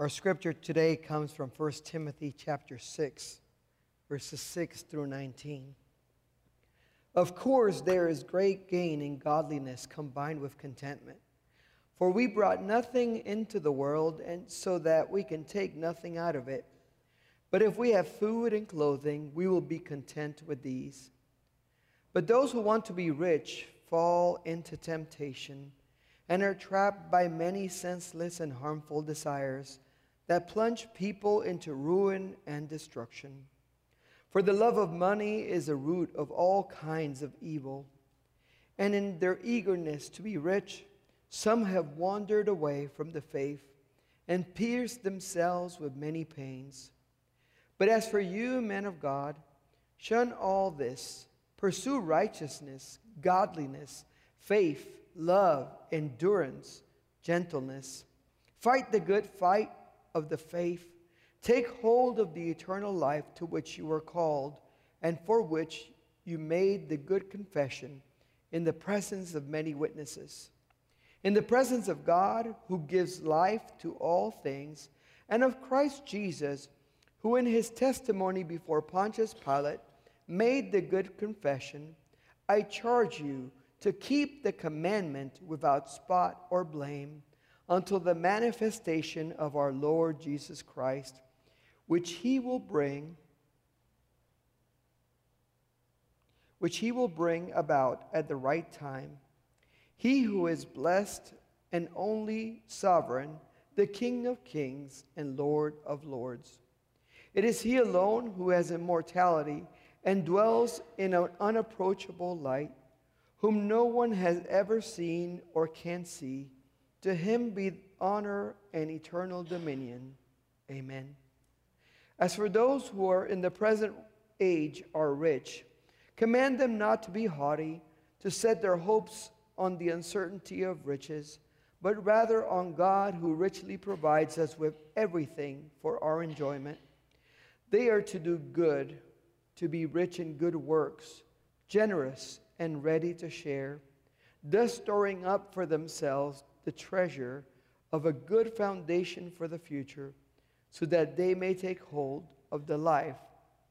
Our scripture today comes from 1 Timothy chapter 6, verses 6 through 19. Of course, there is great gain in godliness combined with contentment. For we brought nothing into the world, and so that we can take nothing out of it. But if we have food and clothing, we will be content with these. But those who want to be rich fall into temptation and are trapped by many senseless and harmful desires that plunge people into ruin and destruction. For the love of money is a root of all kinds of evil. And in their eagerness to be rich, some have wandered away from the faith and pierced themselves with many pains. But as for you, men of God, shun all this. Pursue righteousness, godliness, faith, love, endurance, gentleness. Fight the good fight of the faith. Take hold of the eternal life to which you were called and for which you made the good confession in the presence of many witnesses in the presence of God who gives life to all things, and of Christ Jesus, who in his testimony before Pontius Pilate made the good confession, I charge you to keep the commandment without spot or blame until the manifestation of our Lord Jesus Christ, which he will bring which he will bring about at the right time. He who is blessed and only sovereign, the King of kings and Lord of lords. It is He alone who has immortality and dwells in an unapproachable light, whom no one has ever seen or can see. To Him be honor and eternal dominion. Amen. As for those who are in the present age are rich, command them not to be haughty, to set their hopes on the uncertainty of riches, but rather on God who richly provides us with everything for our enjoyment. They are to do good, to be rich in good works, generous and ready to share, thus storing up for themselves the treasure of a good foundation for the future, so that they may take hold of the life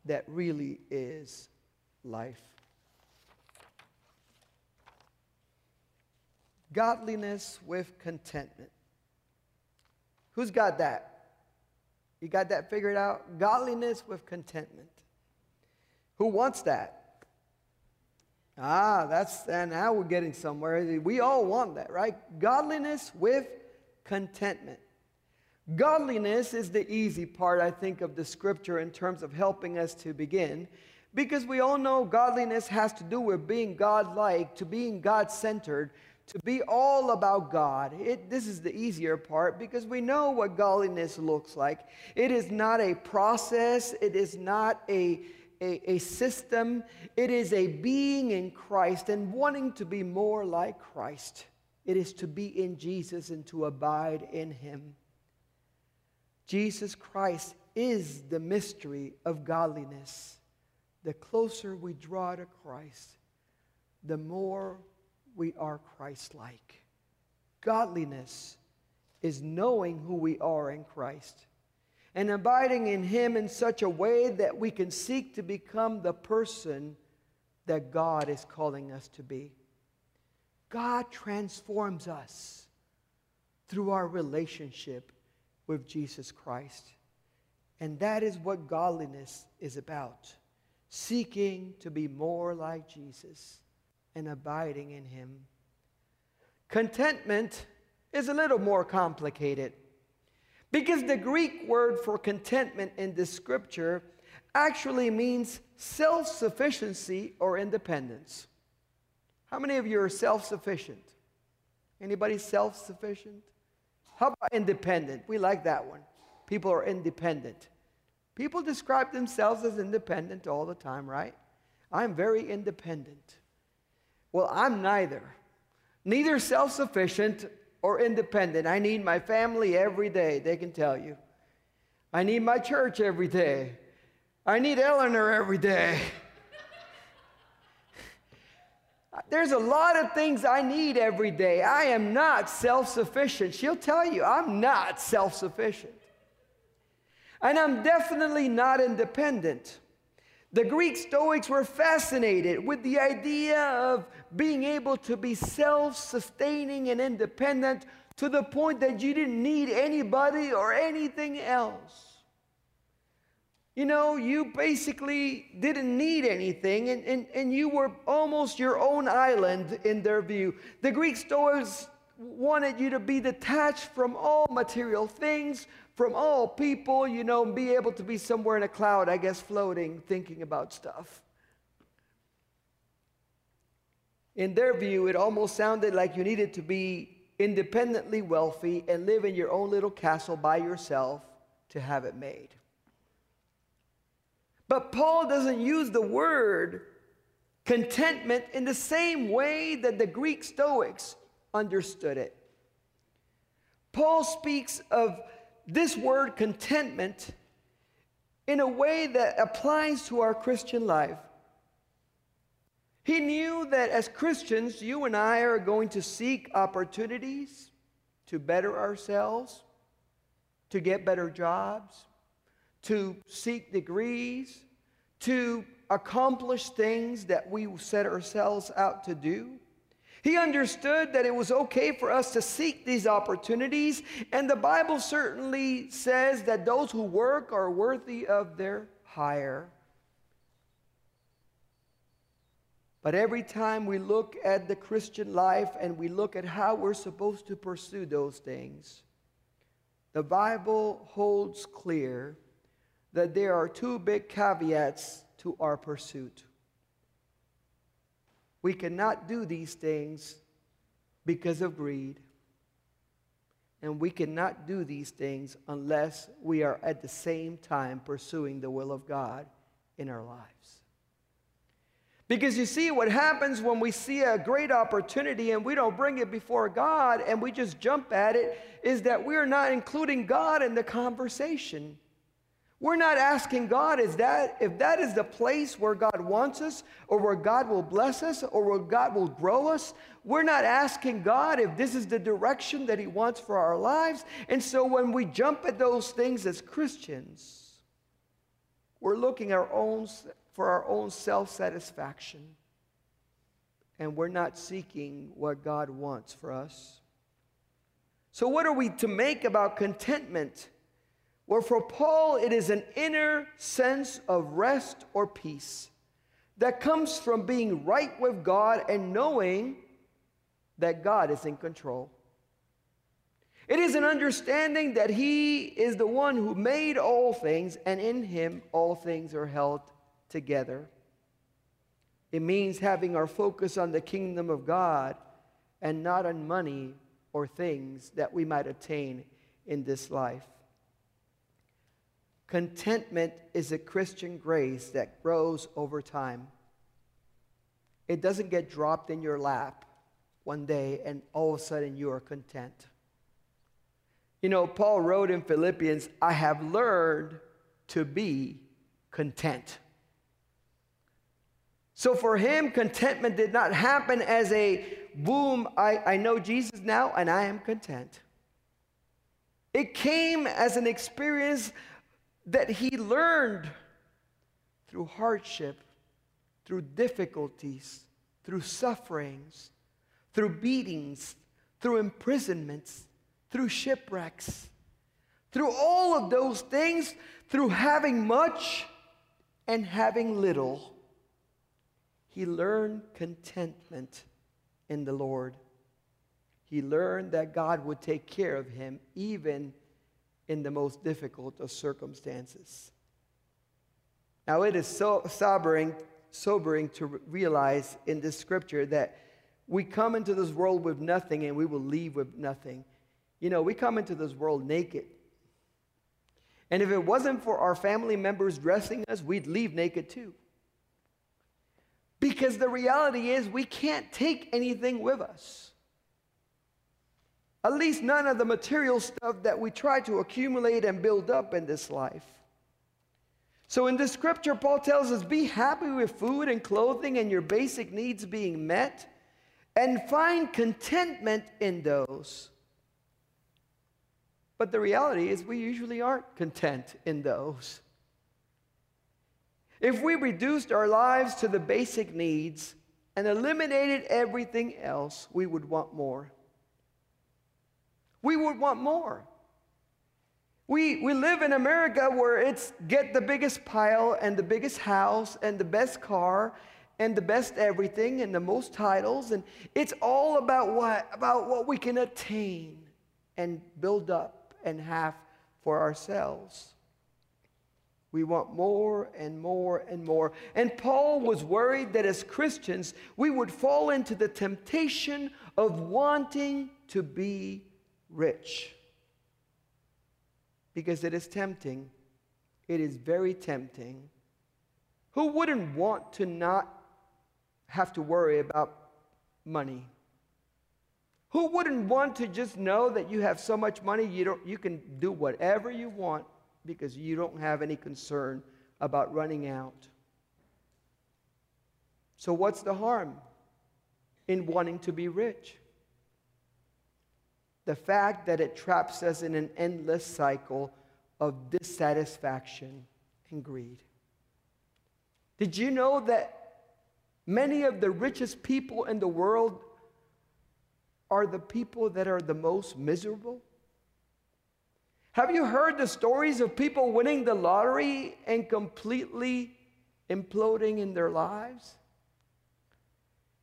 that really is life. Godliness with contentment. Who's got that? You got that figured out? Godliness with contentment. Who wants that? Ah, that's, and now we're getting somewhere. We all want that, right? Godliness with contentment. Godliness is the easy part, I think, of the scripture in terms of helping us to begin. Because we all know godliness has to do with being God like, to being God centered, to be all about God. It, this is the easier part because we know what godliness looks like. It is not a process, it is not a, a, a system, it is a being in Christ and wanting to be more like Christ. It is to be in Jesus and to abide in Him. Jesus Christ is the mystery of godliness. The closer we draw to Christ, the more we are Christ like. Godliness is knowing who we are in Christ and abiding in Him in such a way that we can seek to become the person that God is calling us to be. God transforms us through our relationship with Jesus Christ. And that is what godliness is about seeking to be more like Jesus and abiding in Him. Contentment is a little more complicated because the Greek word for contentment in this scripture actually means self sufficiency or independence. How many of you are self sufficient? Anybody self sufficient? How about independent? We like that one. People are independent. People describe themselves as independent all the time, right? I'm very independent. Well, I'm neither. Neither self sufficient or independent. I need my family every day, they can tell you. I need my church every day. I need Eleanor every day. There's a lot of things I need every day. I am not self sufficient. She'll tell you, I'm not self sufficient. And I'm definitely not independent. The Greek Stoics were fascinated with the idea of being able to be self sustaining and independent to the point that you didn't need anybody or anything else. You know, you basically didn't need anything and, and, and you were almost your own island in their view. The Greek Stoics wanted you to be detached from all material things, from all people, you know, and be able to be somewhere in a cloud, I guess, floating, thinking about stuff. In their view, it almost sounded like you needed to be independently wealthy and live in your own little castle by yourself to have it made. But Paul doesn't use the word contentment in the same way that the Greek Stoics understood it. Paul speaks of this word contentment in a way that applies to our Christian life. He knew that as Christians, you and I are going to seek opportunities to better ourselves, to get better jobs, to seek degrees, to accomplish things that we set ourselves out to do. He understood that it was okay for us to seek these opportunities, and the Bible certainly says that those who work are worthy of their hire. But every time we look at the Christian life and we look at how we're supposed to pursue those things, the Bible holds clear that there are two big caveats to our pursuit. We cannot do these things because of greed. And we cannot do these things unless we are at the same time pursuing the will of God in our lives. Because you see, what happens when we see a great opportunity and we don't bring it before God and we just jump at it is that we're not including God in the conversation. We're not asking God, is that if that is the place where God wants us, or where God will bless us, or where God will grow us, we're not asking God if this is the direction that He wants for our lives. And so when we jump at those things as Christians, we're looking our own, for our own self satisfaction. And we're not seeking what God wants for us. So, what are we to make about contentment? Where for Paul, it is an inner sense of rest or peace that comes from being right with God and knowing that God is in control. It is an understanding that He is the one who made all things, and in Him all things are held together. It means having our focus on the kingdom of God and not on money or things that we might obtain in this life. Contentment is a Christian grace that grows over time. It doesn't get dropped in your lap one day and all of a sudden you are content. You know, Paul wrote in Philippians, I have learned to be content. So for him, contentment did not happen as a boom, I, I know Jesus now and I am content. It came as an experience that he learned through hardship, through difficulties, through sufferings, through beatings, through imprisonments, through shipwrecks, through all of those things, through having much and having little, he learned contentment in the Lord. He learned that God would take care of him even in the most difficult of circumstances. Now, it is so sobering, sobering to realize in this scripture that we come into this world with nothing and we will leave with nothing. You know, we come into this world naked. And if it wasn't for our family members dressing us, we'd leave naked too. Because the reality is, we can't take anything with us. At least none of the material stuff that we try to accumulate and build up in this life. So in this scripture, Paul tells us be happy with food and clothing and your basic needs being met, and find contentment in those. But the reality is, we usually aren't content in those. If we reduced our lives to the basic needs and eliminated everything else, we would want more. We would want more. We, we live in America where it's get the biggest pile and the biggest house and the best car and the best everything and the most titles and it's all about what about what we can attain and build up and have for ourselves. We want more and more and more. And Paul was worried that as Christians, we would fall into the temptation of wanting to be rich. Because it is tempting. It is very tempting. Who wouldn't want to not have to worry about money? Who wouldn't want to just know that you have so much money you, don't, you can do whatever you want because you don't have any concern about running out? So, what's the harm in wanting to be rich? The fact that it traps us in an endless cycle of dissatisfaction and greed. Did you know that many of the richest people in the world are the people that are the most miserable? Have you heard the stories of people winning the lottery and completely imploding in their lives?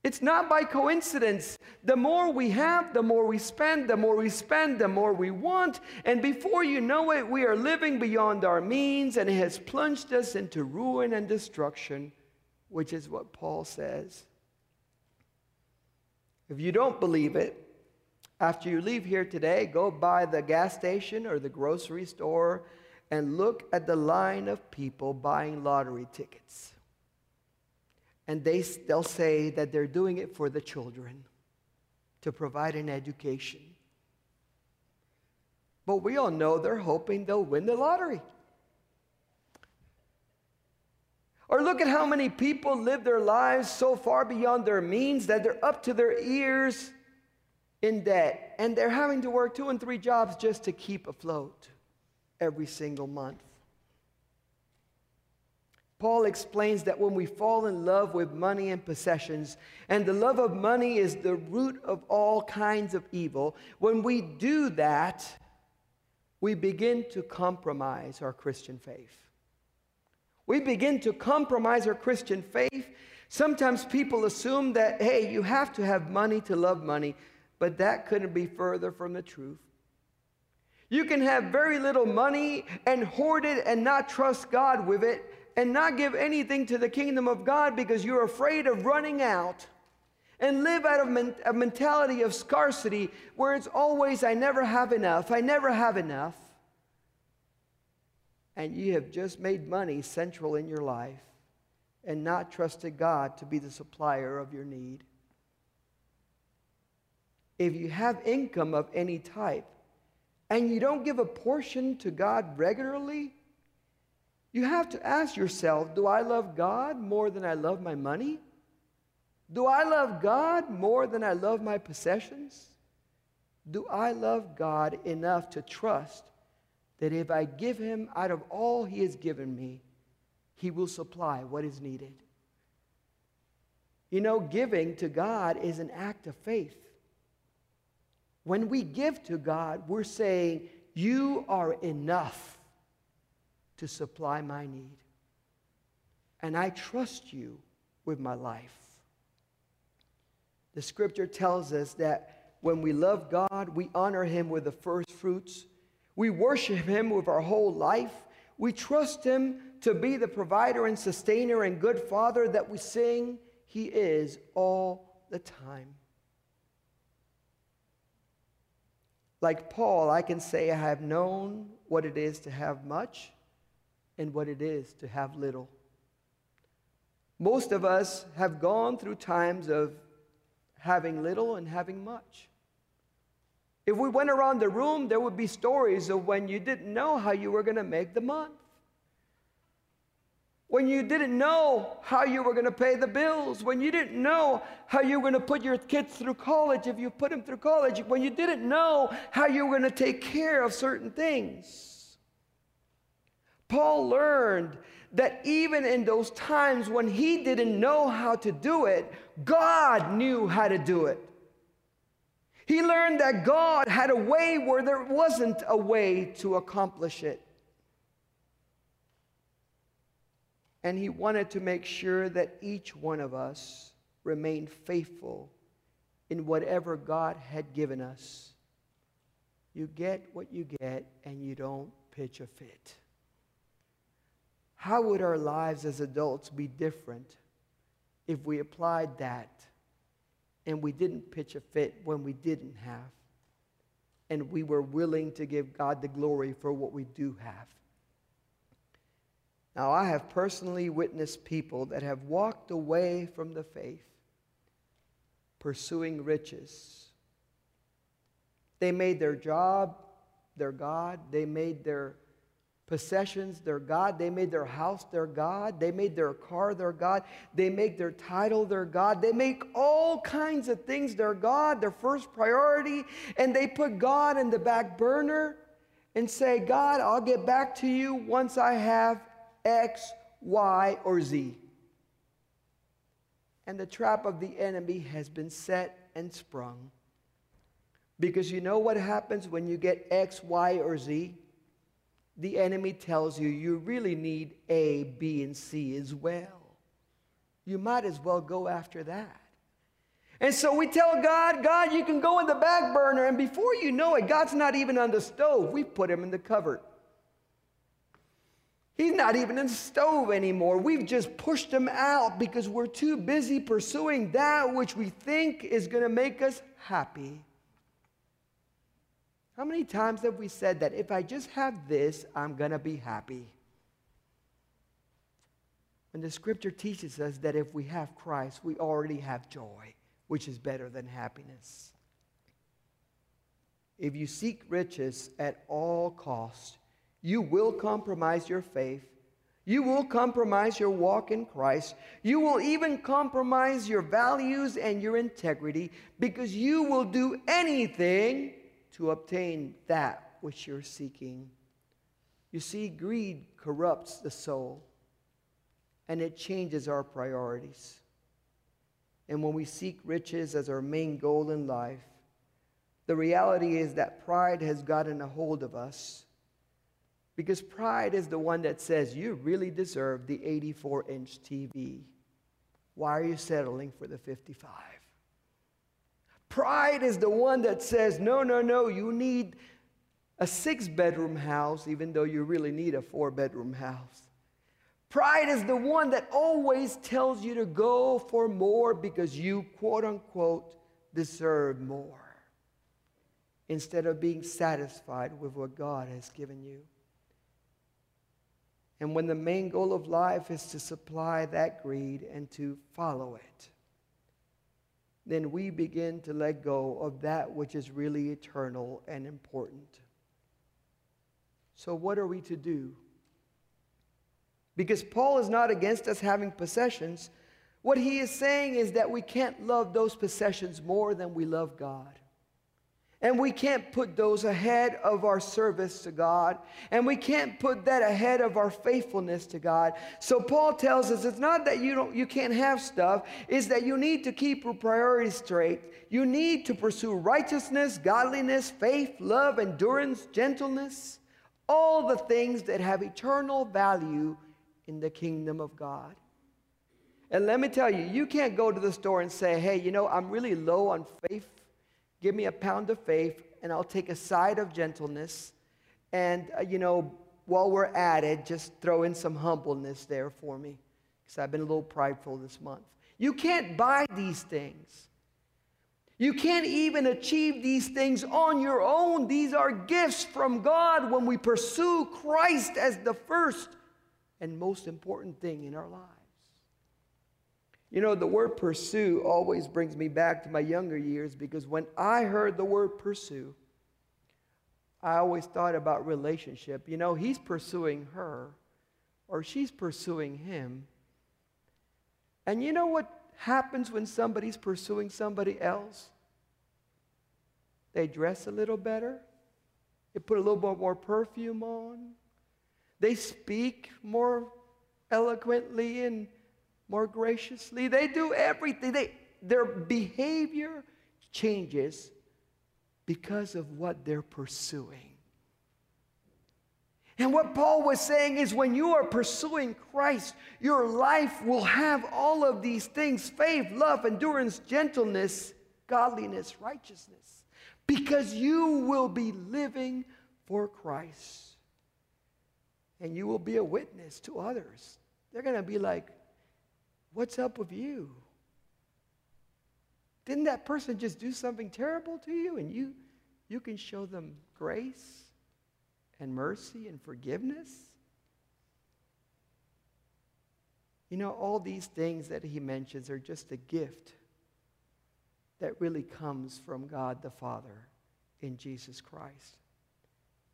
It's not by coincidence. The more we have, the more we spend, the more we spend, the more we want. And before you know it, we are living beyond our means, and it has plunged us into ruin and destruction, which is what Paul says. If you don't believe it, after you leave here today, go by the gas station or the grocery store and look at the line of people buying lottery tickets. And they, they'll say that they're doing it for the children to provide an education. But we all know they're hoping they'll win the lottery. Or look at how many people live their lives so far beyond their means that they're up to their ears in debt and they're having to work two and three jobs just to keep afloat every single month. Paul explains that when we fall in love with money and possessions, and the love of money is the root of all kinds of evil, when we do that, we begin to compromise our Christian faith. We begin to compromise our Christian faith. Sometimes people assume that, hey, you have to have money to love money but that couldn't be further from the truth. You can have very little money and hoard it and not trust God with it and not give anything to the kingdom of God because you're afraid of running out and live out of men- a mentality of scarcity where it's always, I never have enough, I never have enough. And you have just made money central in your life and not trusted God to be the supplier of your need if you have income of any type and you don't give a portion to God regularly, you have to ask yourself do I love God more than I love my money? Do I love God more than I love my possessions? Do I love God enough to trust that if I give Him out of all He has given me, He will supply what is needed? You know, giving to God is an act of faith. When we give to God, we're saying, You are enough to supply my need. And I trust you with my life. The scripture tells us that when we love God, we honor him with the first fruits. We worship him with our whole life. We trust him to be the provider and sustainer and good father that we sing he is all the time. Like Paul, I can say I have known what it is to have much and what it is to have little. Most of us have gone through times of having little and having much. If we went around the room, there would be stories of when you didn't know how you were going to make the month. when you didn't know how you were going to pay the bills, when you didn't know how you were going to put your kids through college if you put them through college, when you didn't know how you were going to take care of certain things. Paul learned that even in those times when he didn't know how to do it, God knew how to do it. He learned that God had a way where there wasn't a way to accomplish it. And he wanted to make sure that each one of us remained faithful in whatever God had given us. You get what you get, and you don't pitch a fit. How would our lives as adults be different if we applied that and we didn't pitch a fit when we didn't have? And we were willing to give God the glory for what we do have. Now, I have personally witnessed people that have walked away from the faith pursuing riches. They made their job their God, they made their possessions their God, they made their house their God, they made their car their God, they make their title their God, they make all kinds of things their God, their first priority, and they put God in the back burner and say, God, I'll get back to you once I have X, Y, or Z. And the trap of the enemy has been set and sprung. Because you know what happens when you get X, Y, or Z? The enemy tells you you really need A, B, and C as well. You might as well go after that. And so we tell God, God, you can go in the back burner. And before you know it, God's not even on the stove. We've put him in the cupboard. He's not even in the stove anymore. We've just pushed him out because we're too busy pursuing that which we think is going to make us happy. How many times have we said that if I just have this, I'm going to be happy? And the scripture teaches us that if we have Christ, we already have joy, which is better than happiness. If you seek riches at all cost, you will compromise your faith. You will compromise your walk in Christ. You will even compromise your values and your integrity because you will do anything to obtain that which you're seeking. You see, greed corrupts the soul and it changes our priorities. And when we seek riches as our main goal in life, the reality is that pride has gotten a hold of us because pride is the one that says, you really deserve the 84 inch TV. Why are you settling for the 55? Pride is the one that says, no, no, no, you need a six bedroom house, even though you really need a four bedroom house. Pride is the one that always tells you to go for more because you, quote unquote, deserve more instead of being satisfied with what God has given you. And when the main goal of life is to supply that greed and to follow it, then we begin to let go of that which is really eternal and important. So, what are we to do? Because Paul is not against us having possessions. What he is saying is that we can't love those possessions more than we love God. And we can't put those ahead of our service to God. And we can't put that ahead of our faithfulness to God. So Paul tells us it's not that you don't you can't have stuff, it's that you need to keep your priorities straight. You need to pursue righteousness, godliness, faith, love, endurance, gentleness, all the things that have eternal value in the kingdom of God. And let me tell you, you can't go to the store and say, hey, you know, I'm really low on faith Give me a pound of faith, and I'll take a side of gentleness. And, uh, you know, while we're at it, just throw in some humbleness there for me, because I've been a little prideful this month. You can't buy these things. You can't even achieve these things on your own. These are gifts from God when we pursue Christ as the first and most important thing in our lives. You know, the word pursue always brings me back to my younger years because when I heard the word pursue, I always thought about relationship. You know, he's pursuing her, or she's pursuing him. And you know what happens when somebody's pursuing somebody else? They dress a little better, they put a little bit more perfume on, they speak more eloquently and more graciously. They do everything. They, their behavior changes because of what they're pursuing. And what Paul was saying is when you are pursuing Christ, your life will have all of these things faith, love, endurance, gentleness, godliness, righteousness because you will be living for Christ. And you will be a witness to others. They're going to be like, What's up with you? Didn't that person just do something terrible to you? And you, you can show them grace and mercy and forgiveness? You know, all these things that he mentions are just a gift that really comes from God the Father in Jesus Christ.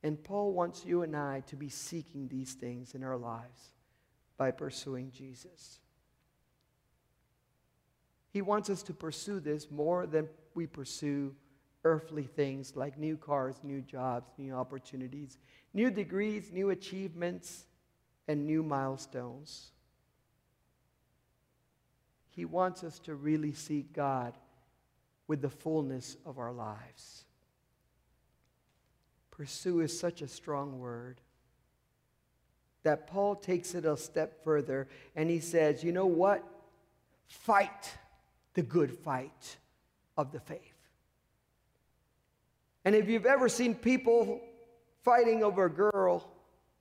And Paul wants you and I to be seeking these things in our lives by pursuing Jesus. He wants us to pursue this more than we pursue earthly things like new cars, new jobs, new opportunities, new degrees, new achievements, and new milestones. He wants us to really seek God with the fullness of our lives. Pursue is such a strong word that Paul takes it a step further and he says, You know what? Fight the good fight of the faith. And if you've ever seen people fighting over a girl,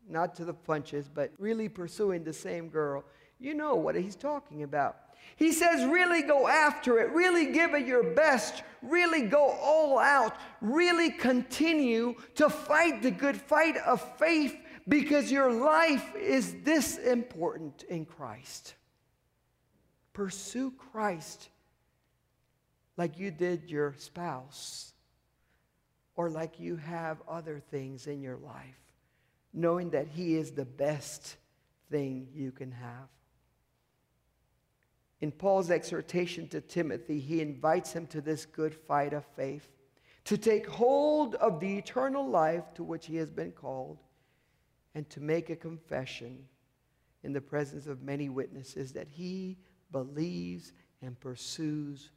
not to the punches, but really pursuing the same girl, you know what he's talking about. He says, really go after it, really give it your best, really go all out, really continue to fight the good fight of faith because your life is this important in Christ. Pursue Christ like you did your spouse or like you have other things in your life, knowing that He is the best thing you can have. In Paul's exhortation to Timothy, he invites him to this good fight of faith, to take hold of the eternal life to which he has been called, and to make a confession in the presence of many witnesses that he believes and pursues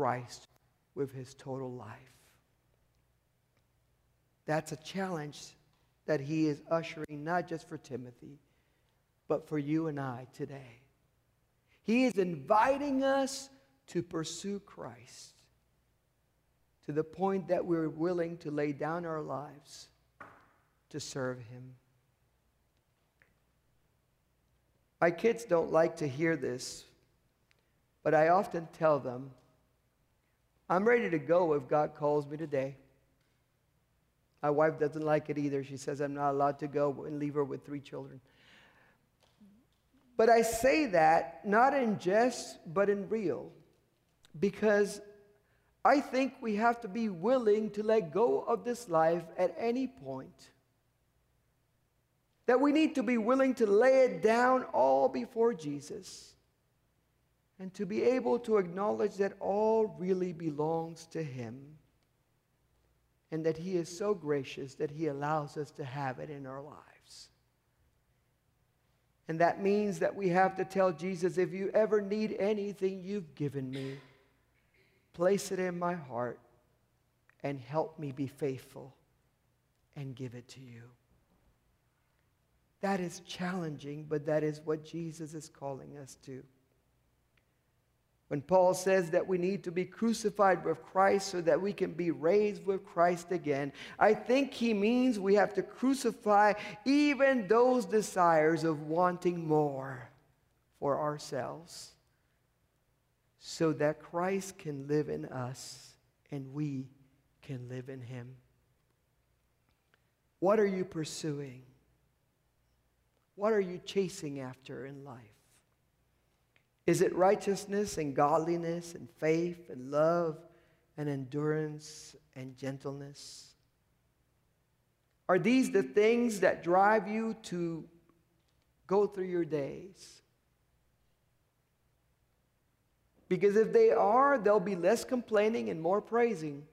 Christ with his total life. That's a challenge that he is ushering not just for Timothy, but for you and I today. He is inviting us to pursue Christ to the point that we're willing to lay down our lives to serve him. My kids don't like to hear this, but I often tell them, I'm ready to go if God calls me today. My wife doesn't like it either. She says I'm not allowed to go and leave her with three children. But I say that not in jest, but in real, because I think we have to be willing to let go of this life at any point. That we need to be willing to lay it down all before Jesus and to be able to acknowledge that all really belongs to Him and that He is so gracious that He allows us to have it in our lives. And that means that we have to tell Jesus, if you ever need anything you've given me, place it in my heart and help me be faithful and give it to you. That is challenging, but that is what Jesus is calling us to. When Paul says that we need to be crucified with Christ so that we can be raised with Christ again, I think he means we have to crucify even those desires of wanting more for ourselves so that Christ can live in us and we can live in him. What are you pursuing? What are you chasing after in life? Is it righteousness and godliness and faith and love and endurance and gentleness? Are these the things that drive you to go through your days. Because if they are, there'll be less complaining and more praising.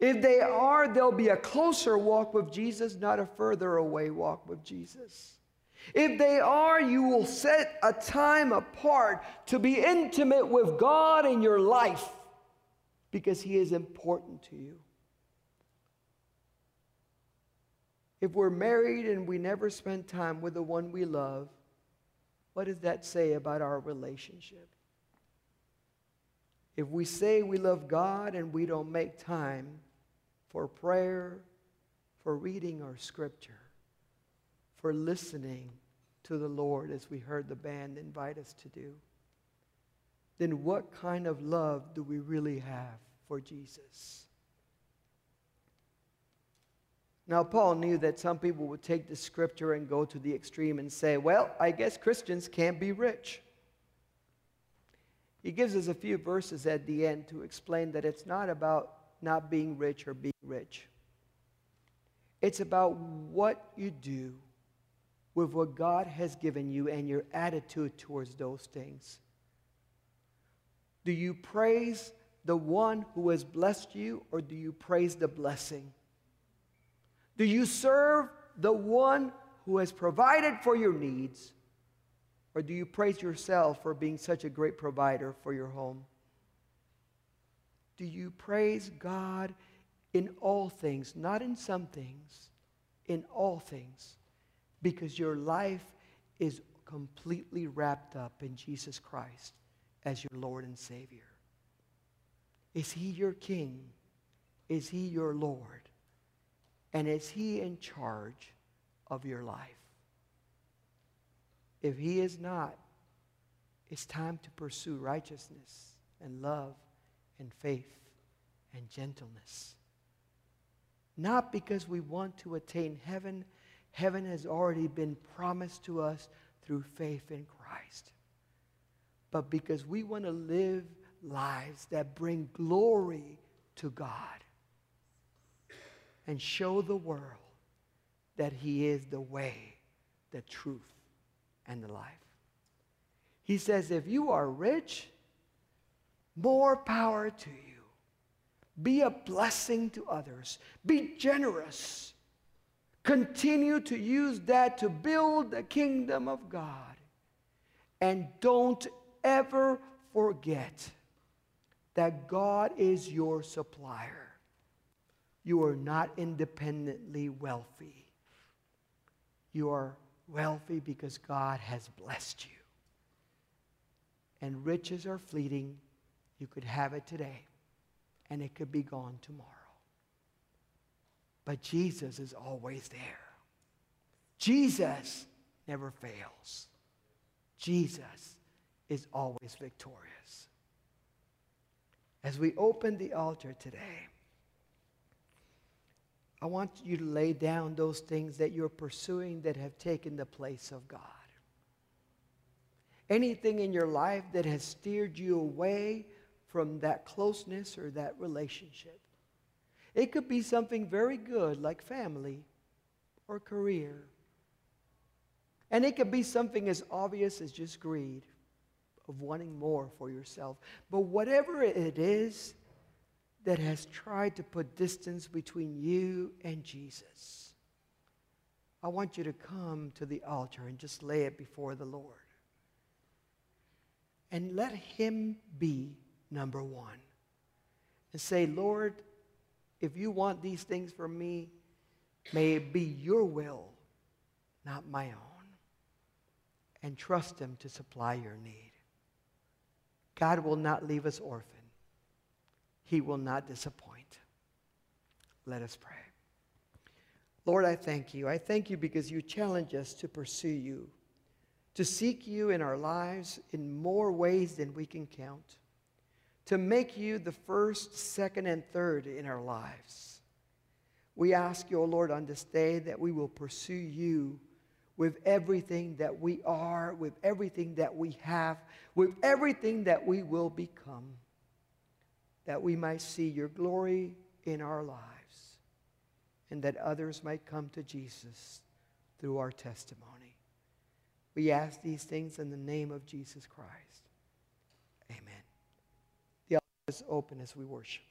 If they are, there'll be a closer walk with Jesus, not a further away walk with Jesus. If they are, you will set a time apart to be intimate with God in your life because He is important to you. If we're married and we never spend time with the one we love, what does that say about our relationship? If we say we love God and we don't make time for prayer, for reading our scripture, for listening to the Lord as we heard the band invite us to do, then what kind of love do we really have for Jesus? Now, Paul knew that some people would take the scripture and go to the extreme and say, well, I guess Christians can't be rich. He gives us a few verses at the end to explain that it's not about not being rich or being rich. It's about what you do with what God has given you and your attitude towards those things. Do you praise the one who has blessed you or do you praise the blessing? Do you serve the one who has provided for your needs? Or do you praise yourself for being such a great provider for your home? Do you praise God in all things, not in some things, in all things, because your life is completely wrapped up in Jesus Christ as your Lord and Savior? Is He your King? Is He your Lord? And is He in charge of your life? If He is not, it's time to pursue righteousness and love and faith and gentleness. Not because we want to attain heaven, heaven has already been promised to us through faith in Christ, but because we want to live lives that bring glory to God and show the world that He is the way, the truth, and the life. He says, if you are rich, more power to you. Be a blessing to others. Be generous. Continue to use that to build the kingdom of God. And don't ever forget that God is your supplier you are not independently wealthy. You are wealthy because God has blessed you. And riches are fleeting. You could have it today, and it could be gone tomorrow. But Jesus is always there. Jesus never fails. Jesus is always victorious. As we open the altar today, I want you to lay down those things that you're pursuing that have taken the place of God. Anything in your life that has steered you away from that closeness or that relationship. It could be something very good like family or career. And it could be something as obvious as just greed of wanting more for yourself. But whatever it is, that has tried to put distance between you and Jesus, I want you to come to the altar and just lay it before the Lord. And let Him be number one. And say, Lord, if you want these things from me, may it be your will, not my own. And trust Him to supply your need. God will not leave us orphans. He will not disappoint. Let us pray. Lord, I thank you. I thank you because you challenge us to pursue you, to seek you in our lives in more ways than we can count, to make you the first, second, and third in our lives. We ask you, O Lord, on this day that we will pursue you with everything that we are, with everything that we have, with everything that we will become that we might see your glory in our lives and that others might come to Jesus through our testimony. We ask these things in the name of Jesus Christ. Is open as we worship.